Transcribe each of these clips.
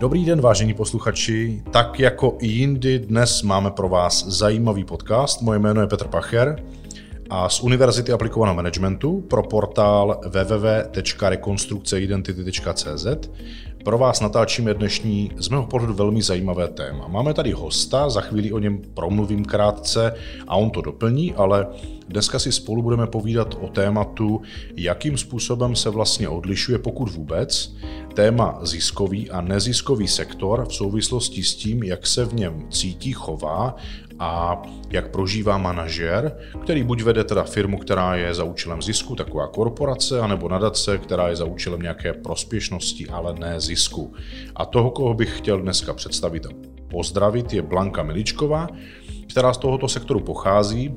Dobrý den, vážení posluchači. Tak jako i jindy dnes máme pro vás zajímavý podcast. Moje jméno je Petr Pacher a z Univerzity aplikovaného managementu pro portál www.rekonstrukceidentity.cz pro vás natáčíme dnešní z mého pohledu velmi zajímavé téma. Máme tady hosta, za chvíli o něm promluvím krátce a on to doplní, ale dneska si spolu budeme povídat o tématu, jakým způsobem se vlastně odlišuje, pokud vůbec, téma ziskový a neziskový sektor v souvislosti s tím, jak se v něm cítí, chová a jak prožívá manažer, který buď vede teda firmu, která je za účelem zisku, taková korporace, anebo nadace, která je za účelem nějaké prospěšnosti, ale ne zisku. A toho, koho bych chtěl dneska představit a pozdravit, je Blanka Miličková, která z tohoto sektoru pochází,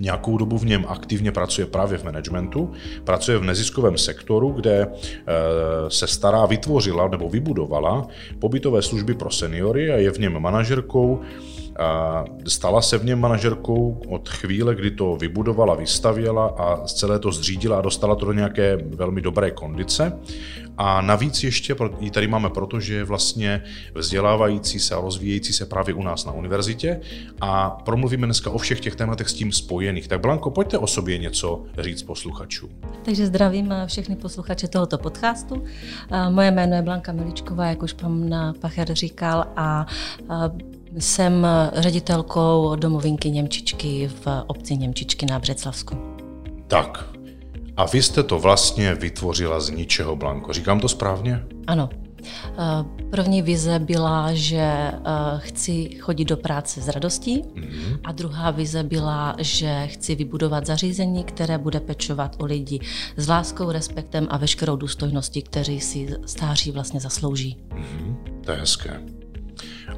nějakou dobu v něm aktivně pracuje právě v managementu, pracuje v neziskovém sektoru, kde eh, se stará, vytvořila nebo vybudovala pobytové služby pro seniory a je v něm manažerkou Stala se v něm manažerkou od chvíle, kdy to vybudovala, vystavěla a celé to zřídila a dostala to do nějaké velmi dobré kondice. A navíc ještě ji tady máme proto, že je vlastně vzdělávající se a rozvíjející se právě u nás na univerzitě a promluvíme dneska o všech těch tématech s tím spojených. Tak Blanko, pojďte o sobě něco říct posluchačům. Takže zdravím všechny posluchače tohoto podcastu. Moje jméno je Blanka Miličková, jak už pan Pacher říkal, a jsem ředitelkou domovinky Němčičky v obci Němčičky na Břeclavsku. Tak, a vy jste to vlastně vytvořila z ničeho, Blanko. Říkám to správně? Ano. První vize byla, že eh, chci chodit do práce s radostí mm-hmm. a druhá vize byla, že chci vybudovat zařízení, které bude pečovat o lidi s láskou, respektem a veškerou důstojností, kteří si stáří vlastně zaslouží. Mm-hmm. To je hezké.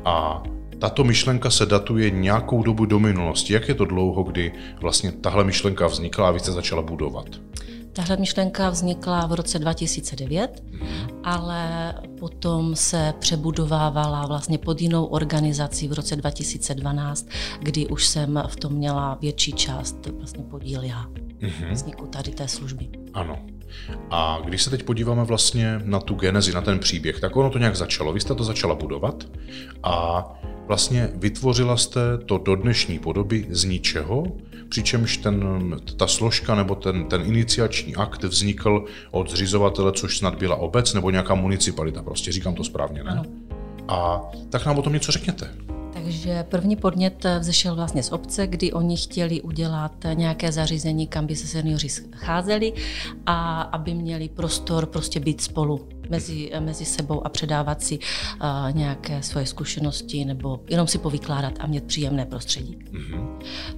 A tato myšlenka se datuje nějakou dobu do minulosti. Jak je to dlouho, kdy vlastně tahle myšlenka vznikla a vy jste začala budovat? Tahle myšlenka vznikla v roce 2009, ale potom se přebudovávala vlastně pod jinou organizací v roce 2012, kdy už jsem v tom měla větší část vlastně podíl já. Mm-hmm. Vzniku tady té služby. Ano. A když se teď podíváme vlastně na tu genezi, na ten příběh, tak ono to nějak začalo. Vy jste to začala budovat a vlastně vytvořila jste to do dnešní podoby z ničeho, přičemž ten, ta složka nebo ten, ten iniciační akt vznikl od zřizovatele, což snad byla obec nebo nějaká municipalita, prostě říkám to správně, ne? Ano. A tak nám o tom něco řekněte. Takže první podnět vzešel vlastně z obce, kdy oni chtěli udělat nějaké zařízení, kam by se seniori scházeli a aby měli prostor prostě být spolu mezi, mezi sebou a předávat si uh, nějaké svoje zkušenosti nebo jenom si povykládat a mít příjemné prostředí. Mm-hmm.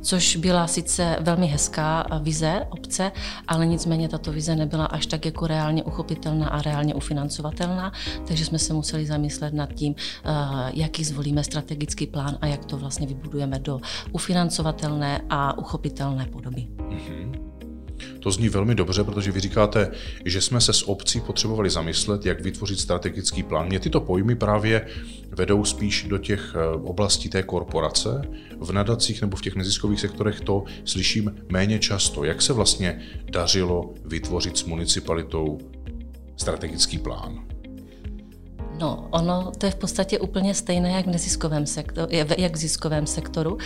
Což byla sice velmi hezká vize obce, ale nicméně tato vize nebyla až tak jako reálně uchopitelná a reálně ufinancovatelná, takže jsme se museli zamyslet nad tím, uh, jaký zvolíme strategický plán a jak to vlastně vybudujeme do ufinancovatelné a uchopitelné podoby. Mm-hmm. To zní velmi dobře, protože vy říkáte, že jsme se s obcí potřebovali zamyslet, jak vytvořit strategický plán. Mě tyto pojmy právě vedou spíš do těch eh, oblastí té korporace. V nadacích nebo v těch neziskových sektorech to slyším méně často. Jak se vlastně dařilo vytvořit s municipalitou strategický plán? No, ono to je v podstatě úplně stejné, jak v, neziskovém sektoru, jak v ziskovém sektoru.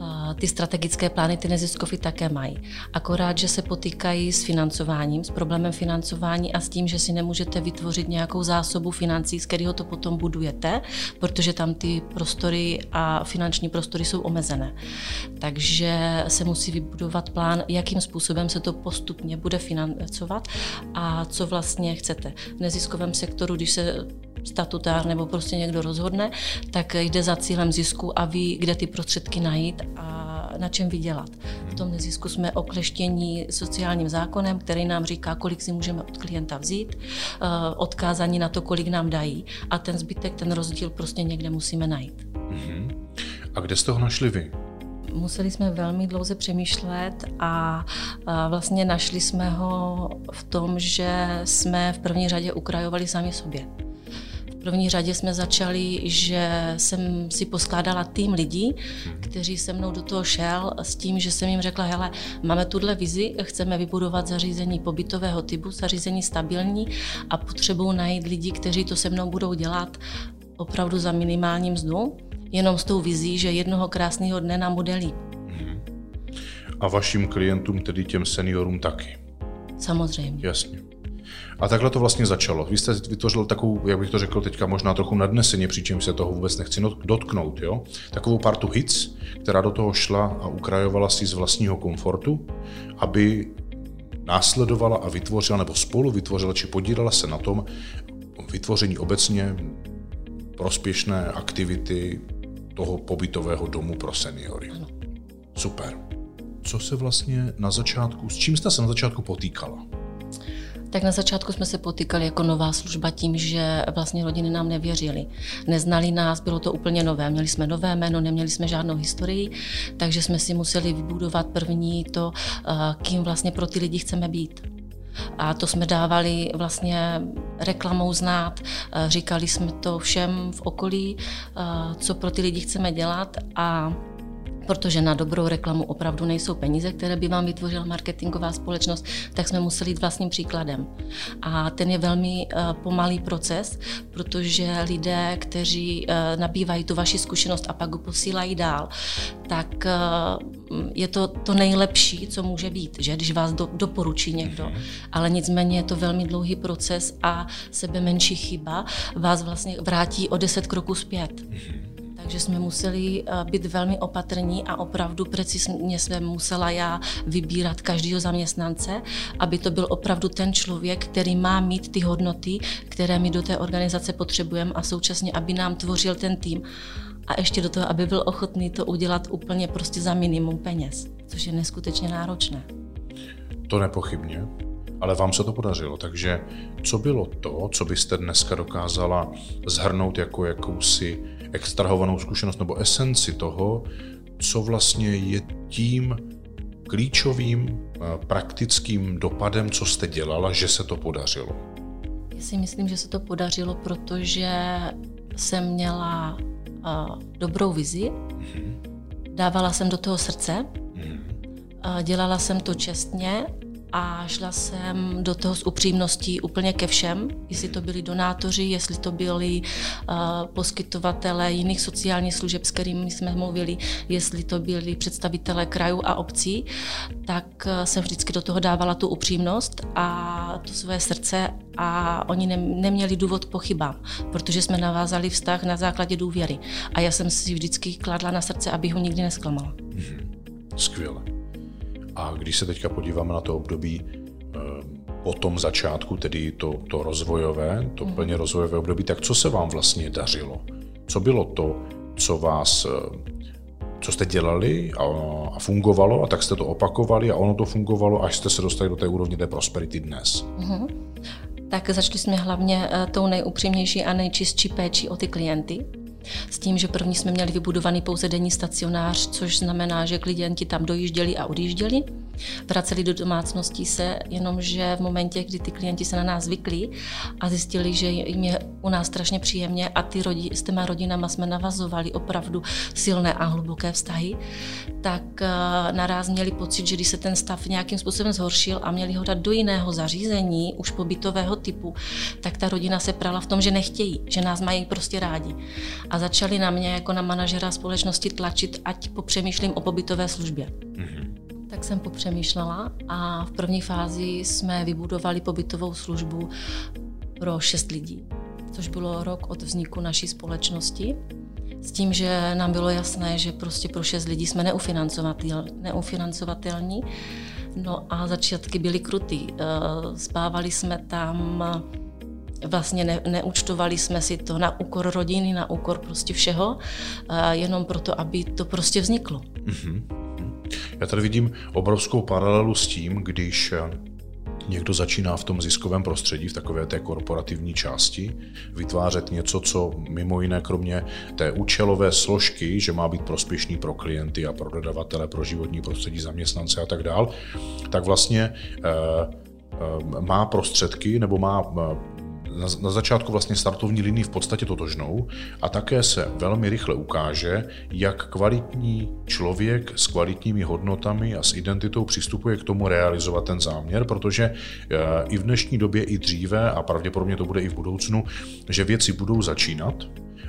Mm. Ty strategické plány ty neziskovy také mají. Akorát, že se potýkají s financováním, s problémem financování a s tím, že si nemůžete vytvořit nějakou zásobu financí, z kterého to potom budujete, protože tam ty prostory a finanční prostory jsou omezené. Takže se musí vybudovat plán, jakým způsobem se to postupně bude financovat a co vlastně chcete. V neziskovém sektoru, když se statutár nebo prostě někdo rozhodne, tak jde za cílem zisku a ví, kde ty prostředky najít a na čem vydělat. V tom nezisku jsme okleštění sociálním zákonem, který nám říká, kolik si můžeme od klienta vzít, eh, odkázaní na to, kolik nám dají a ten zbytek, ten rozdíl prostě někde musíme najít. Mhm. A kde jste ho našli vy? museli jsme velmi dlouze přemýšlet a vlastně našli jsme ho v tom, že jsme v první řadě ukrajovali sami sobě první řadě jsme začali, že jsem si poskládala tým lidí, kteří se mnou do toho šel s tím, že jsem jim řekla, hele, máme tuhle vizi, chceme vybudovat zařízení pobytového typu, zařízení stabilní a potřebuji najít lidi, kteří to se mnou budou dělat opravdu za minimální mzdu, jenom s tou vizí, že jednoho krásného dne nám bude líp. A vašim klientům, tedy těm seniorům taky. Samozřejmě. Jasně. A takhle to vlastně začalo. Vy jste vytvořil takovou, jak bych to řekl teďka, možná trochu nadneseně, přičemž se toho vůbec nechci dotknout, jo? Takovou partu hits, která do toho šla a ukrajovala si z vlastního komfortu, aby následovala a vytvořila, nebo spolu vytvořila, či podílela se na tom vytvoření obecně prospěšné aktivity toho pobytového domu pro seniory. Super. Co se vlastně na začátku, s čím jste se na začátku potýkala? Tak na začátku jsme se potýkali jako nová služba tím, že vlastně rodiny nám nevěřili. Neznali nás, bylo to úplně nové. Měli jsme nové jméno, neměli jsme žádnou historii, takže jsme si museli vybudovat první to, eh, kým vlastně pro ty lidi chceme být. A to jsme dávali vlastně reklamou znát, eh, říkali jsme to všem v okolí, eh, co pro ty lidi chceme dělat a protože na dobrou reklamu opravdu nejsou peníze, které by vám vytvořila marketingová společnost, tak jsme museli jít vlastním příkladem. A ten je velmi uh, pomalý proces, protože lidé, kteří uh, nabývají tu vaši zkušenost a pak ho posílají dál, tak uh, je to to nejlepší, co může být, že když vás do, doporučí někdo. Mhm. Ale nicméně je to velmi dlouhý proces a sebe menší chyba vás vlastně vrátí o deset kroků zpět. Mhm. Takže jsme museli eh, být velmi opatrní a opravdu precizně jsme musela já vybírat každého zaměstnance, aby to byl opravdu ten člověk, který má mít ty hodnoty, které my do té organizace potřebujeme a současně, aby nám tvořil ten tým a ještě do toho, aby byl ochotný to udělat úplně prostě za minimum peněz, což je neskutečně náročné. To nepochybně, ale vám se to podařilo, takže co bylo to, co byste dneska dokázala zhrnout jako jakousi extrahovanou zkušenost nebo esenci toho, co vlastně je tím klíčovým eh, praktickým dopadem, co jste dělala, že se to podařilo? Já si myslím, že se to podařilo, protože jsem měla uh, dobrou vizi, mm-hmm. dávala jsem do toho srdce, mm-hmm. uh, dělala jsem to čestně a šla jsem do toho s upřímností úplně ke všem, jestli to byli donátoři, jestli to byli uh, poskytovatele jiných sociálních služeb, s kterými jsme mluvili, jestli to byli představitelé krajů a obcí, tak uh, jsem vždycky do toho dávala tu upřímnost a to své srdce a oni ne, neměli důvod pochybám, protože jsme navázali vztah na základě důvěry a já jsem si vždycky kladla na srdce, abych ho nikdy nesklamala. Hmm. Skvěle. A když se teďka podíváme na to období eh, po tom začátku, tedy to, to rozvojové, to mhm. plně rozvojové období, tak co se vám vlastně dařilo? Co bylo to, co vás, eh, co jste dělali a, a fungovalo a tak jste to opakovali a ono to fungovalo, až jste se dostali do té úrovně té prosperity dnes? Mm-hmm. Tak začali jsme hlavně uh, tou nejupřímnější a nejčistší péči o ty klienty s tím, že první jsme měli vybudovaný pouze denní stacionář, což znamená, že klienti tam dojížděli a odjížděli. Vraceli do domácností se, jenomže v momentě, kdy ty klienti se na nás zvykli a zjistili, že jim je u nás strašně příjemně a ty rodi, s těma rodinama jsme navazovali opravdu silné a hluboké vztahy, tak uh, naraz měli pocit, že když se ten stav nějakým způsobem zhoršil a měli ho dát do jiného zařízení, už pobytového typu, tak ta rodina se prala v tom, že nechtějí, že nás mají prostě rádi. A začali na mě jako na manažera společnosti tlačit, ať popřemýšlím o pobytové službě. Mm-hmm. Tak jsem popřemýšlela a v první fázi jsme vybudovali pobytovou službu pro šest lidí, což bylo rok od vzniku naší společnosti. S tím, že nám bylo jasné, že prostě pro šest lidí jsme neufinancovatel, neufinancovatelní. No a začátky byly krutý. Eh, spávali jsme tam vlastně ne, neúčtovali jsme si to na úkor rodiny, na úkor prostě všeho, jenom proto, aby to prostě vzniklo. Mm-hmm. Já tady vidím obrovskou paralelu s tím, když eh, někdo začíná v tom ziskovém prostředí, v takové té korporativní části, vytvářet něco, co mimo jiné, kromě té účelové složky, že má být prospěšný pro klienty a pro dodavatele, pro životní prostředí, zaměstnance a tak dál, tak vlastně e, e, má prostředky nebo má na, na začátku vlastně startovní linii v podstatě totožnou a také se velmi rychle ukáže, jak kvalitní člověk s kvalitními hodnotami a s identitou přistupuje k tomu realizovat ten záměr, protože eh, i v dnešní době, i dříve a pravděpodobně to bude i v budoucnu, že věci budou začínat,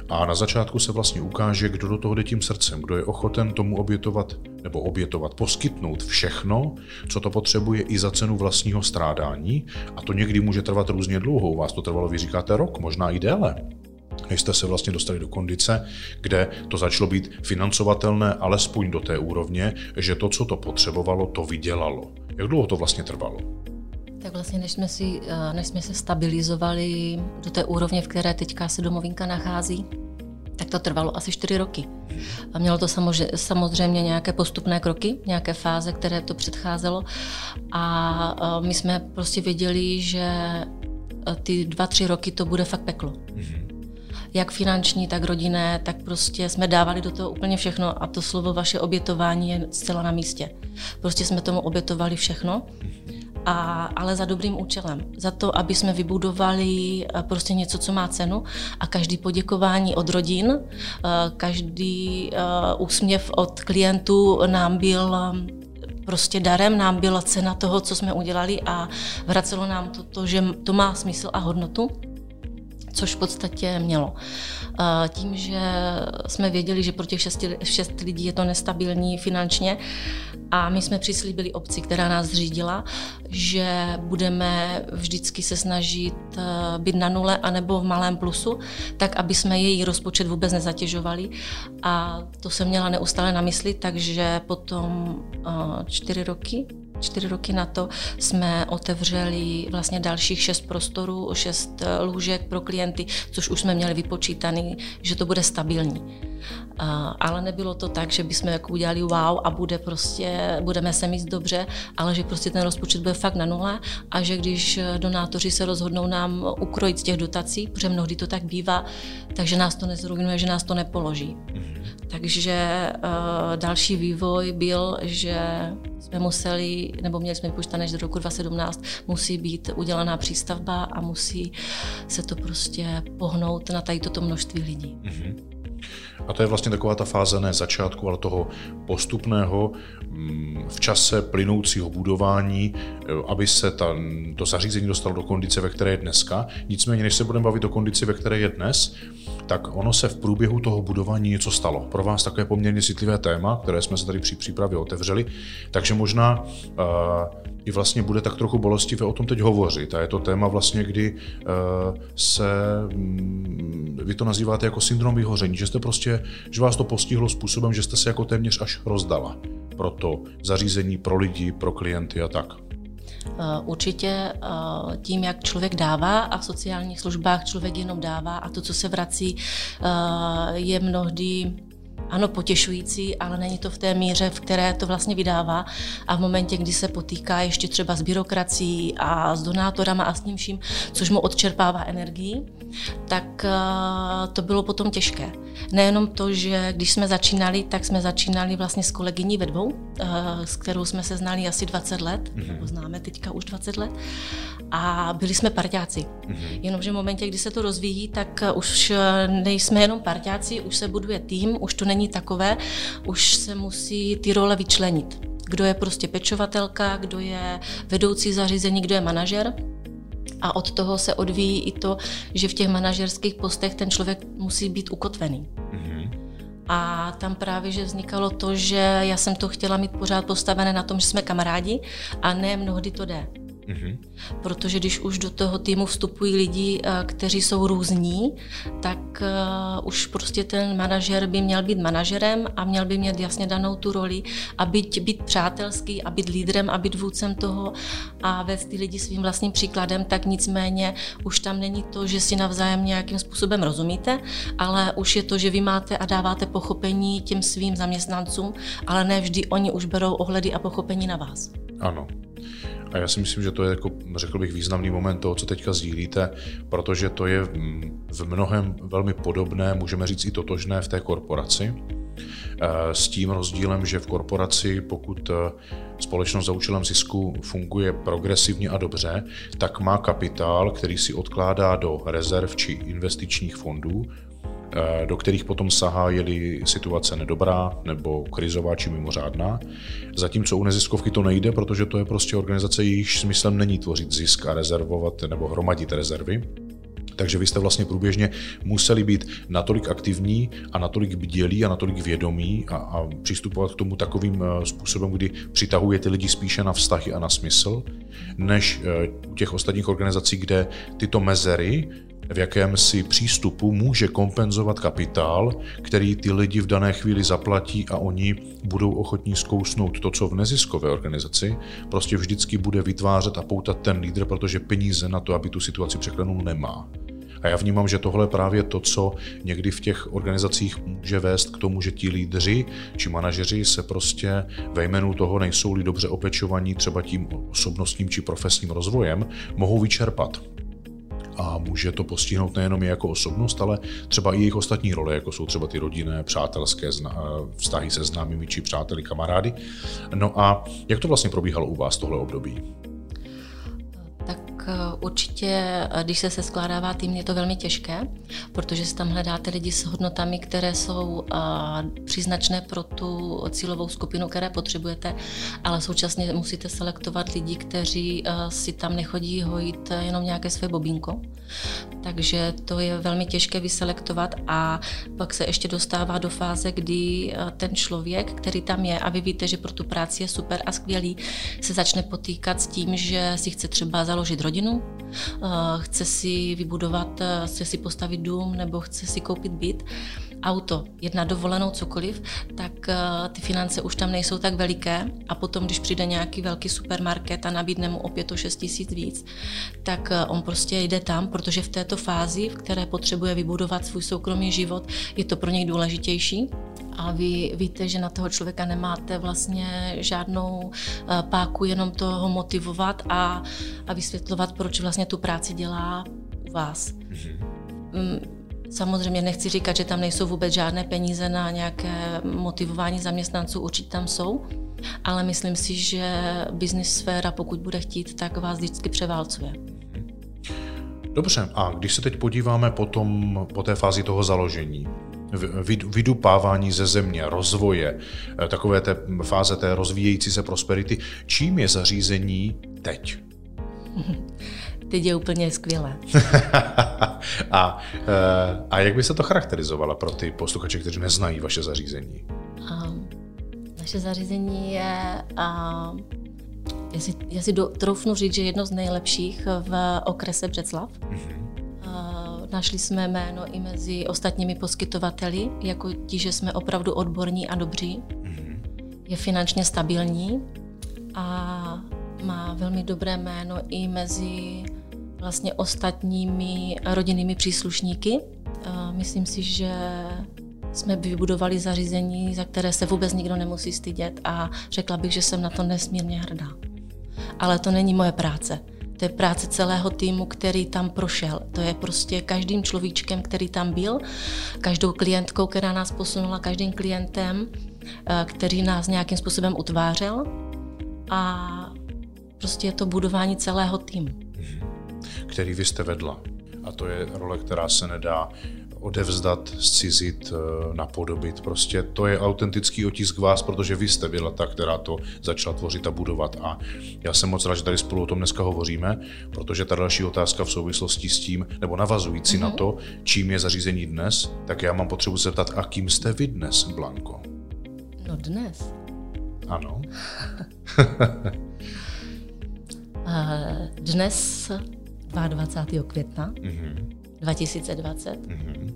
a na začátku se vlastně ukáže, kdo do toho jde tím srdcem, kdo je ochoten tomu obětovat nebo obětovat, poskytnout všechno, co to potřebuje i za cenu vlastního strádání. A to někdy může trvat různě dlouho. U vás to trvalo, vy říkáte, rok, možná i déle než jste se vlastně dostali do kondice, kde to začalo být financovatelné alespoň do té úrovně, že to, co to potřebovalo, to vydělalo. Jak dlouho to vlastně trvalo? Tak vlastně, než jsme, si, eh, než jsme se stabilizovali do té úrovně, v které teďka se domovinka nachází, tak to trvalo asi čtyři roky. A mělo to samozřejmě nějaké postupné kroky, nějaké fáze, které to předcházelo. A eh, my jsme prostě věděli, že eh, ty dva, tři roky to bude fakt peklo. Jak finanční, tak rodinné, tak prostě jsme dávali do toho úplně všechno a to slovo vaše obětování je zcela na místě. Prostě jsme tomu obětovali všechno a, ale za dobrým účelem. Za to, aby jsme vybudovali eh, prostě něco, co má cenu a každý poděkování od rodin, eh, každý eh, úsměv od klientů nám byl prostě darem, nám byla cena toho, co jsme udělali a vracelo nám to, to že to má smysl a hodnotu což v podstatě mělo. Tím, že jsme věděli, že pro těch šest, šest lidí je to nestabilní finančně a my jsme přislíbili obci, která nás zřídila, že budeme vždycky se snažit eh, být na nule anebo v malém plusu, tak aby jsme její rozpočet vůbec nezatěžovali. A to jsem měla neustále na mysli, takže potom eh, čtyři roky čtyři roky na to jsme otevřeli vlastně dalších šest prostorů, šest eh, lůžek pro klienty, což už jsme měli vypočítaný, že to bude stabilní. Ale nebylo to tak, že bychom jako udělali wow a bude prostě, budeme se mít dobře, ale že prostě ten rozpočet bude fakt na nule a že když eh, donátoři se rozhodnou nám ukrojit z těch dotací, protože mnohdy to tak bývá, takže nás to nezrujnuje, že nás to nepoloží. Mm-hmm. Takže uh, další vývoj byl, že jsme museli, nebo měli jsme vypočítané, že do roku 2017 musí být udělaná přístavba a musí se to prostě pohnout na tady toto množství lidí. Mm-hmm. A to je vlastně taková ta fáze ne začátku, ale toho postupného mm, v čase plynoucího budování, eh, aby se ta, to zařízení dostalo do kondice, ve které je dneska. Nicméně, než se budeme bavit o kondici, ve které je dnes, tak ono se v průběhu toho budování něco stalo. Pro vás takové poměrně citlivé téma, které jsme se tady při přípravě otevřeli, takže možná uh, i vlastně bude tak trochu bolestivé o tom teď hovořit. A je to téma vlastně, kdy uh, se, um, vy to nazýváte jako syndrom vyhoření, že jste prostě, že vás to postihlo způsobem, že jste se jako téměř až rozdala pro to zařízení, pro lidi, pro klienty a tak. Eh, určitě eh, tím, jak člověk dává a v sociálních službách člověk jenom dává a to, co se vrací, je mnohdy ano, potěšující, ale není to v té míře, v které to vlastně vydává. A v momentě, kdy se potýká ještě třeba s byrokracií a s donátorama a s tím vším, což mu odčerpává energii, tak eh, to bylo potom těžké. Nejenom to, že když jsme začínali, tak jsme začínali vlastně s kolegyní ve dvou, eh, s kterou jsme se znali asi 20 let, mm-hmm. nebo známe teďka už 20 let, a byli jsme parťáci. Mm-hmm. Jenomže v momentě, kdy se to rozvíjí, tak už nejsme jenom parťáci, už se buduje tým, už to není takové, už se musí ty role vyčlenit. Kdo je prostě pečovatelka, kdo je vedoucí zařízení, kdo je manažer. A od toho se odvíjí i to, že v těch manažerských postech ten člověk musí být ukotvený. Mm-hmm. A tam právě, že vznikalo to, že já jsem to chtěla mít pořád postavené na tom, že jsme kamarádi a ne mnohdy to jde. Mm-hmm. Protože když už do toho týmu vstupují lidi, eh, kteří jsou různí, tak uh, už prostě ten manažer by měl být manažerem a měl by mít jasně danou tu roli a být, být přátelský a být lídrem a být vůdcem toho a vést ty lidi svým vlastním příkladem, tak nicméně už tam není to, že si navzájem nějakým způsobem rozumíte, ale už je to, že vy máte a dáváte pochopení těm svým zaměstnancům, ale ne vždy oni už berou ohledy a pochopení na vás. Ano. A já si myslím, že to je, jako, řekl bych, významný moment toho, co teďka sdílíte, protože to je v mnohem velmi podobné, můžeme říct i totožné v té korporaci, S tím rozdílem, že v korporaci, pokud společnost za účelem zisku funguje progresivně a dobře, tak má kapitál, který si odkládá do rezerv či investičních fondů, Eh, do kterých potom sahá, je situace nedobrá nebo krizová či mimořádná. Zatímco u neziskovky to nejde, protože to je prostě organizace, jejíž smyslem není tvořit zisk a rezervovat nebo hromadit rezervy. Takže vy jste vlastně průběžně museli být natolik aktivní a natolik bdělí a natolik vědomí a, a přistupovat k tomu takovým eh, způsobem, kdy přitahujete lidi spíše na vztahy a na smysl, než eh, u těch ostatních organizací, kde tyto mezery v jakémsi přístupu může kompenzovat kapitál, který ty lidi v dané chvíli zaplatí a oni budou ochotní zkousnout to, co v neziskové organizaci, prostě vždycky bude vytvářet a poutat ten lídr, protože peníze na to, aby tu situaci překlenul, nemá. A já vnímám, že tohle je právě to, co někdy v těch organizacích může vést k tomu, že ti lídři či manažeři se prostě ve jménu toho nejsou-li dobře opečovaní třeba tím osobnostním či profesním rozvojem, mohou vyčerpat a může to postihnout nejenom je jako osobnost, ale třeba i jejich ostatní role, jako jsou třeba ty rodinné, přátelské vztahy se známými či přáteli, kamarády. No a jak to vlastně probíhalo u vás tohle období? Eh, určitě, eh, když se skládává tým, je to velmi těžké, protože si tam hledáte lidi s hodnotami, které jsou eh, příznačné pro tu cílovou skupinu, které potřebujete, ale současně musíte selektovat lidi, kteří si tam nechodí hojit jenom nějaké své bobínko. Takže to je velmi těžké vyselektovat a pak se ještě dostává do fáze, kdy ten člověk, který tam je a vy víte, že pro tu práci je super a skvělý, se začne potýkat s tím, že si chce třeba založit rodinu, rodinu, eh, chce si vybudovat, eh, chce si postavit dům nebo chce si koupit byt, auto, jedna dovolenou, cokoliv, tak eh, ty finance už tam nejsou tak veliké a potom, když přijde nějaký velký supermarket a nabídne mu opět o 6 tisíc víc, tak on prostě jde tam, protože v této fázi, v které potřebuje vybudovat svůj soukromý život, je to pro něj důležitější a vy víte, že na toho člověka nemáte vlastně žádnou eh, páku, jenom toho motivovat a, a vysvětlovat, proč vlastně tu práci dělá u vás. Mm-hmm. Samozřejmě nechci říkat, že tam nejsou vůbec žádné peníze na nějaké motivování zaměstnanců, určitě tam jsou, ale myslím si, že business sféra, pokud bude chtít, tak vás vždycky převálcuje. Dobře, a když se teď podíváme potom po té fázi toho založení, vydupávání ze země, rozvoje, eh, takové té fáze té rozvíjející se prosperity. Čím je zařízení teď? Teď je úplně skvělé. a, eh, a jak by se to charakterizovala pro ty posluchače, kteří neznají vaše zařízení? Um, naše zařízení je, uh, já si, já si do, troufnu říct, že jedno z nejlepších v okrese Břeclav. Mm-hmm. Našli jsme jméno i mezi ostatními poskytovateli, jako ti, že jsme opravdu odborní a dobří. Mm-hmm. Je finančně stabilní a má velmi dobré jméno i mezi vlastně ostatními rodinnými příslušníky. Myslím si, že jsme vybudovali zařízení, za které se vůbec nikdo nemusí stydět a řekla bych, že jsem na to nesmírně hrdá. Ale to není moje práce. To je práce celého týmu, který tam prošel. To je prostě každým človíčkem, který tam byl, každou klientkou, která nás posunula, každým klientem, eh, který nás nějakým způsobem utvářel. A prostě je to budování celého týmu. Který vy jste vedla. A to je role, která se nedá odevzdat, zcizit, eh, napodobit. Prostě to je autentický otisk vás, protože vy jste byla ta, která to začala tvořit a budovat. A já jsem moc rád, že tady spolu o tom dneska hovoříme, protože ta další otázka v souvislosti s tím, nebo navazující mm-hmm. na mhm. to, čím je zařízení dnes, tak já mám potřebu se ptat, a kým jste vy dnes, Blanko? No dnes. Ano. dnes 22. května mm-hmm 2020, mm-hmm.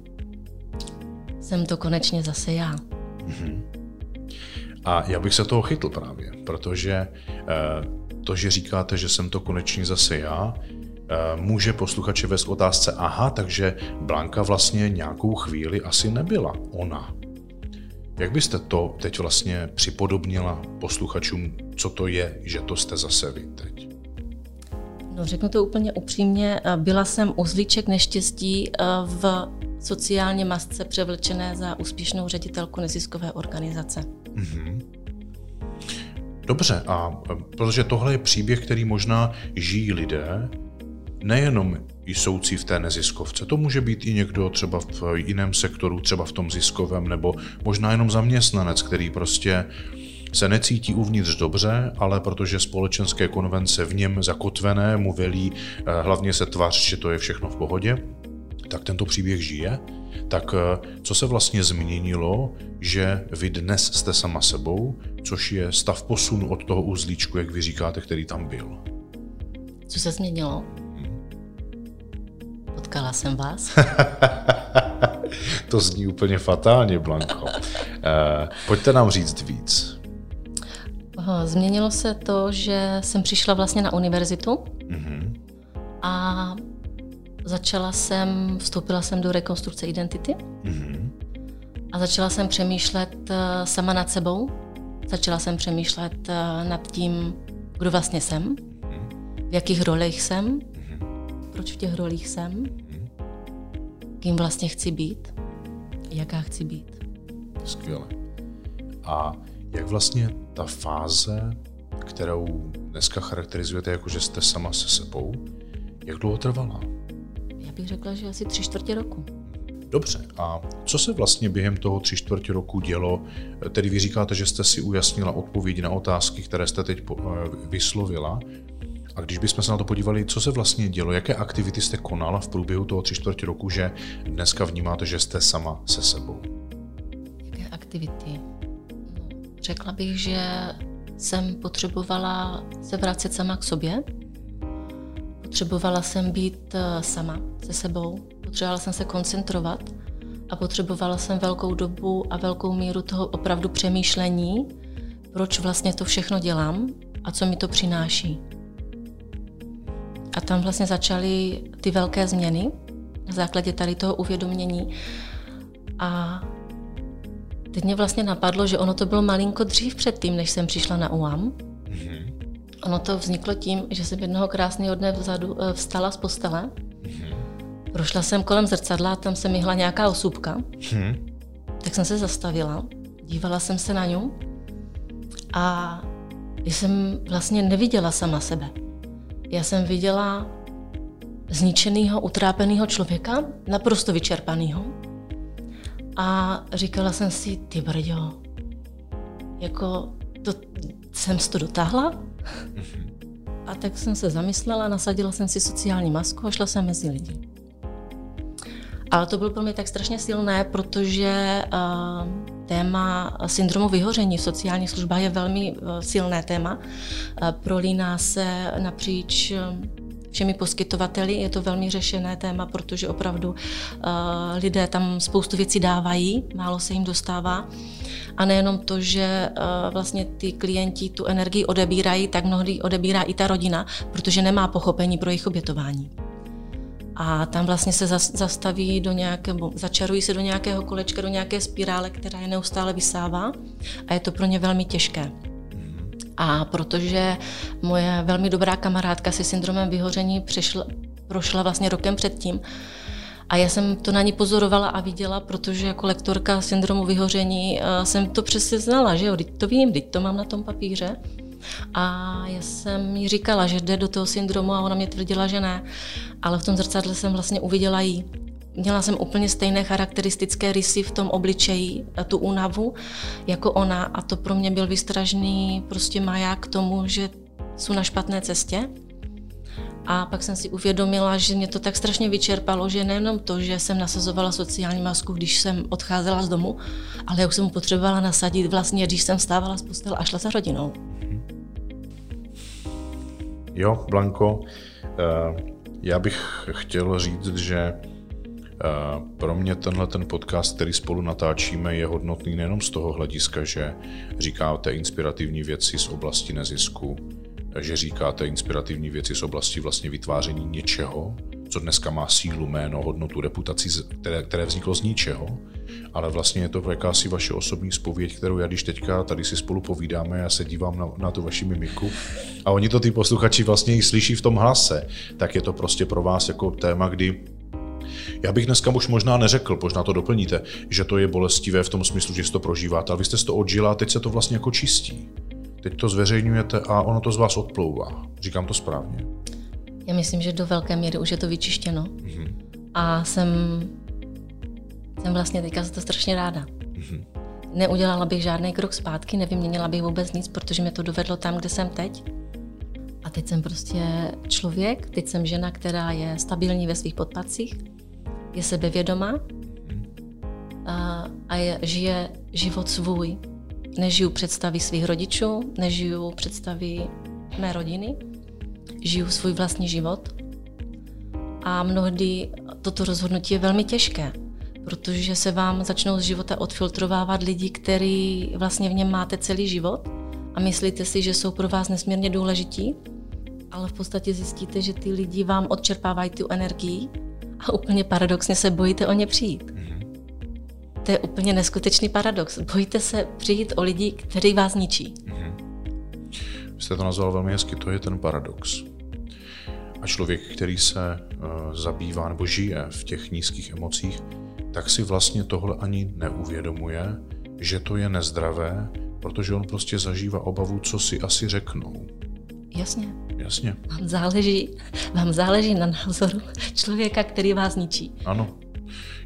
jsem to konečně zase já. Mm-hmm. A já bych se toho chytl právě, protože eh, to, že říkáte, že jsem to konečně zase já, eh, může posluchače vést otázce, aha, takže Blanka vlastně nějakou chvíli asi nebyla ona. Jak byste to teď vlastně připodobnila posluchačům, co to je, že to jste zase vy teď? No řeknu to úplně upřímně, byla jsem uzlíček neštěstí eh, v sociálně masce převlečené za úspěšnou ředitelku neziskové organizace. Mm-hmm. Dobře, a protože tohle je příběh, který možná žijí lidé, nejenom jsoucí v té neziskovce. To může být i někdo třeba v jiném sektoru, třeba v tom ziskovém, nebo možná jenom zaměstnanec, který prostě se necítí uvnitř dobře, ale protože společenské konvence v něm zakotvené mu velí eh, hlavně se tvář, že to je všechno v pohodě, tak tento příběh žije. Tak eh, co se vlastně změnilo, že vy dnes jste sama sebou, což je stav posunu od toho uzlíčku, jak vy říkáte, který tam byl? Co se změnilo? Potkala jsem vás. to zní úplně fatálně, Blanko. Eh, pojďte nám říct víc. Změnilo se to, že jsem přišla vlastně na univerzitu mm-hmm. a začala jsem, vstoupila jsem do rekonstrukce identity mm-hmm. a začala jsem přemýšlet eh, sama nad sebou. Začala jsem přemýšlet eh, nad tím, kdo vlastně jsem, mm-hmm. v jakých rolích jsem, proč v těch rolích jsem, kým vlastně chci být, jaká chci být. Skvěle. A jak vlastně ta fáze, kterou dneska charakterizujete jako, že jste sama se sebou, jak dlouho trvala? Já bych řekla, že asi tři čtvrtě roku. Dobře, a co se vlastně během toho tři čtvrtě roku dělo? Tedy vy říkáte, že jste si ujasnila odpovědi na otázky, které jste teď eh, vyslovila. A když bychom se na to podívali, co se vlastně dělo, jaké aktivity jste konala v průběhu toho tři čtvrtě roku, že dneska vnímáte, že jste sama se sebou? Jaké aktivity? Řekla bych, že jsem potřebovala se vracet sama k sobě. Potřebovala jsem být eh, sama se sebou. Potřebovala jsem se koncentrovat a potřebovala jsem velkou dobu a velkou míru toho opravdu přemýšlení, proč vlastně to všechno dělám a co mi to přináší. A tam vlastně začaly ty velké změny na základě tady toho uvědomění. A teď mě vlastně napadlo, že ono to bylo malinko dřív předtím, než jsem přišla na UAM. Mm-hmm. Ono to vzniklo tím, že jsem jednoho krásného dne vzadu eh, vstala z postele, mm-hmm. prošla jsem kolem zrcadla, tam se myhla nějaká osůbka, mm-hmm. tak jsem se zastavila, dívala jsem se na ňu a jsem vlastně neviděla sama sebe. Já jsem viděla zničeného, utrápeného člověka, naprosto vyčerpaného. A říkala jsem si, ty brďo, jako to, jsem to dotáhla? A tak jsem se zamyslela, nasadila jsem si sociální masku a šla jsem mezi lidi. Ale to bylo pro mě tak strašně silné, protože uh, téma syndromu vyhoření v sociálních službách je velmi uh, silné téma. Uh, prolíná se napříč všemi poskytovateli. Je to velmi řešené téma, protože opravdu uh, lidé tam spoustu věcí dávají, málo se jim dostává. A nejenom to, že uh, vlastně ty klienti tu energii odebírají, tak mnohdy odebírá i ta rodina, protože nemá pochopení pro jejich obětování. A tam vlastně se zastaví do nějakého, začarují se do nějakého kolečka, do nějaké spirále, která je neustále vysává a je to pro ně velmi těžké. A protože moje velmi dobrá kamarádka se syndromem vyhoření přešla, prošla vlastně rokem předtím, a já jsem to na ní pozorovala a viděla, protože jako lektorka syndromu vyhoření uh, jsem to přesně znala, že jo, teď to vím, teď to mám na tom papíře. A já jsem jí říkala, že jde do toho syndromu a ona mě tvrdila, že ne. Ale v tom zrcadle jsem vlastně uviděla jí. Měla jsem úplně stejné charakteristické rysy v tom obličeji, tu únavu, jako ona a to pro mě byl vystražný prostě maják k tomu, že jsou na špatné cestě. A pak jsem si uvědomila, že mě to tak strašně vyčerpalo, že nejenom to, že jsem nasazovala sociální masku, když jsem odcházela z domu, ale jak jsem potřebovala nasadit vlastně, když jsem stávala z postele a šla za rodinou. Jo, Blanko, eh, já bych chtěl říct, že Eh, pro mě tenhle ten podcast, který spolu natáčíme, je hodnotný nejenom z toho hlediska, že říkáte inspirativní věci z oblasti nezisku, že říkáte inspirativní věci z oblasti vlastně vytváření něčeho, co dneska má sílu, jméno, hodnotu, reputaci, které, které vzniklo z ničeho, ale vlastně je to jakási vaše osobní spověď, kterou já když teďka tady si spolu povídáme, já se dívám na, na tu vaši mimiku a oni to ty posluchači vlastně i slyší v tom hlase, tak je to prostě pro vás jako téma, kdy Já bych dneska už možná neřekl, možná to doplníte, že to je bolestivé v tom smyslu, že si to prožíváte, ale vy jste to odžila a teď se to vlastně jako čistí. Teď to zveřejňujete a ono to z vás odplouvá. Říkám to správně. Já myslím, že do velké míry už je to vyčištěno. Mm-hmm. A jsem, jsem vlastně teďka za to strašně ráda. Mm-hmm. Neudělala bych žádný krok zpátky, nevyměnila bych vůbec nic, protože mě to dovedlo tam, kde jsem teď. A teď jsem prostě člověk, teď jsem žena, která je stabilní ve svých podpacích, je sebevědomá a, a je, žije život svůj. Nežiju představy svých rodičů, nežiju představy mé rodiny, žiju svůj vlastní život. A mnohdy toto rozhodnutí je velmi těžké, protože se vám začnou z života odfiltrovávat lidi, který vlastně v něm máte celý život a myslíte si, že jsou pro vás nesmírně důležití, ale v podstatě zjistíte, že ty lidi vám odčerpávají tu energii a úplně paradoxně se bojíte o ně přijít. Mm-hmm. To je úplně neskutečný paradox. Bojíte se přijít o lidi, který vás ničí. Mm-hmm. Vy jste to nazval velmi hezky, to je ten paradox. A člověk, který se uh, zabývá nebo žije v těch nízkých emocích, tak si vlastně tohle ani neuvědomuje, že to je nezdravé, protože on prostě zažívá obavu, co si asi řeknou. Jasně. Jasně. Vám záleží, vám záleží na názoru člověka, který vás ničí. Ano.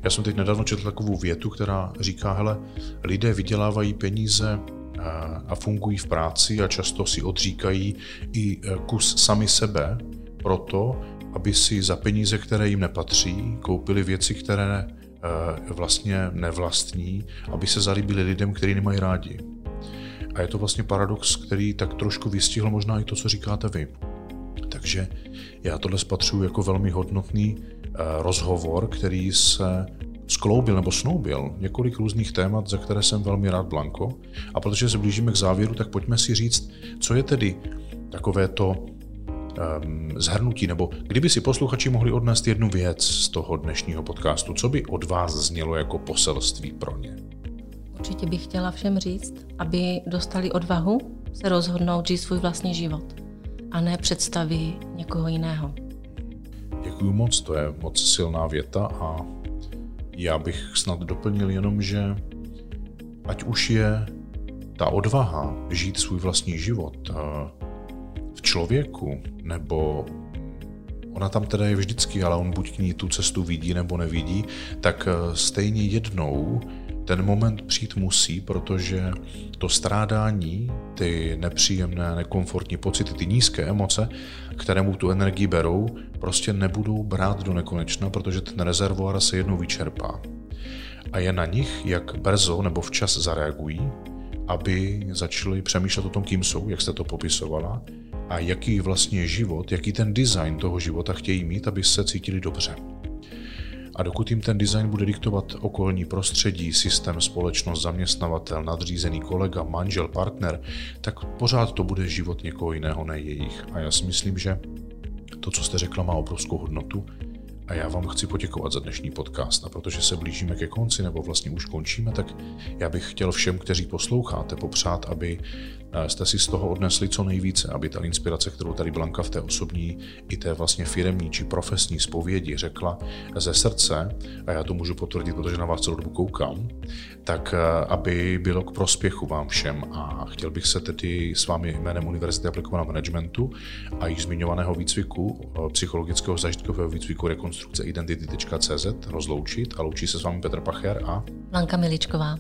Já jsem teď nedávno četl takovou větu, která říká, hele, lidé vydělávají peníze eh, a fungují v práci a často si odříkají i eh, kus sami sebe proto, aby si za peníze, které jim nepatří, koupili věci, které eh, vlastně nevlastní, aby se zalíbili lidem, který nemají rádi. A je to vlastně paradox, který tak trošku vystihl možná i to, co říkáte vy. Takže já tohle spatřuji jako velmi hodnotný eh, rozhovor, který se skloubil nebo snoubil několik různých témat, za které jsem velmi rád Blanko. A protože se blížíme k závěru, tak pojďme si říct, co je tedy takové to um, zhrnutí, nebo kdyby si posluchači mohli odnést jednu věc z toho dnešního podcastu, co by od vás znělo jako poselství pro ně? Určitě bych chtěla všem říct, aby dostali odvahu se rozhodnout žít svůj vlastní život a ne představy někoho jiného. Děkuji moc, to je moc silná věta a já bych snad doplnil jenom, že ať už je ta odvaha žít svůj vlastní život eh, v člověku, nebo ona tam teda je vždycky, ale on buď k ní tu cestu vidí nebo nevidí, tak eh, stejně jednou ten moment přijít musí, protože to strádání, ty nepříjemné, nekomfortní pocity, ty nízké emoce, které mu tu energii berou, prostě nebudou brát do nekonečna, protože ten rezervoár se jednou vyčerpá. A je na nich, jak brzo nebo včas zareagují, aby začali přemýšlet o tom, kým jsou, jak jste to popisovala, a jaký vlastně život, jaký ten design toho života chtějí mít, aby se cítili dobře. A dokud jim ten design bude diktovat okolní prostředí, systém, společnost, zaměstnavatel, nadřízený kolega, manžel, partner, tak pořád to bude život někoho jiného, ne jejich. A já si myslím, že to, co jste řekla, má obrovskou hodnotu a já vám chci poděkovat za dnešní podcast. A protože se blížíme ke konci, nebo vlastně už končíme, tak já bych chtěl všem, kteří posloucháte, popřát, aby jste si z toho odnesli co nejvíce, aby ta inspirace, kterou tady Blanka v té osobní i té vlastně firemní či profesní zpovědi řekla ze srdce, a já to můžu potvrdit, protože na vás celou dobu koukám, tak eh, aby bylo k prospěchu vám všem. A chtěl bych se tedy s vámi jménem Univerzity aplikovaného managementu a již zmiňovaného výcviku, eh, psychologického zažitkového výcviku rekonstrukce identity.cz rozloučit a loučí se s vámi Petr Pacher a Blanka Miličková.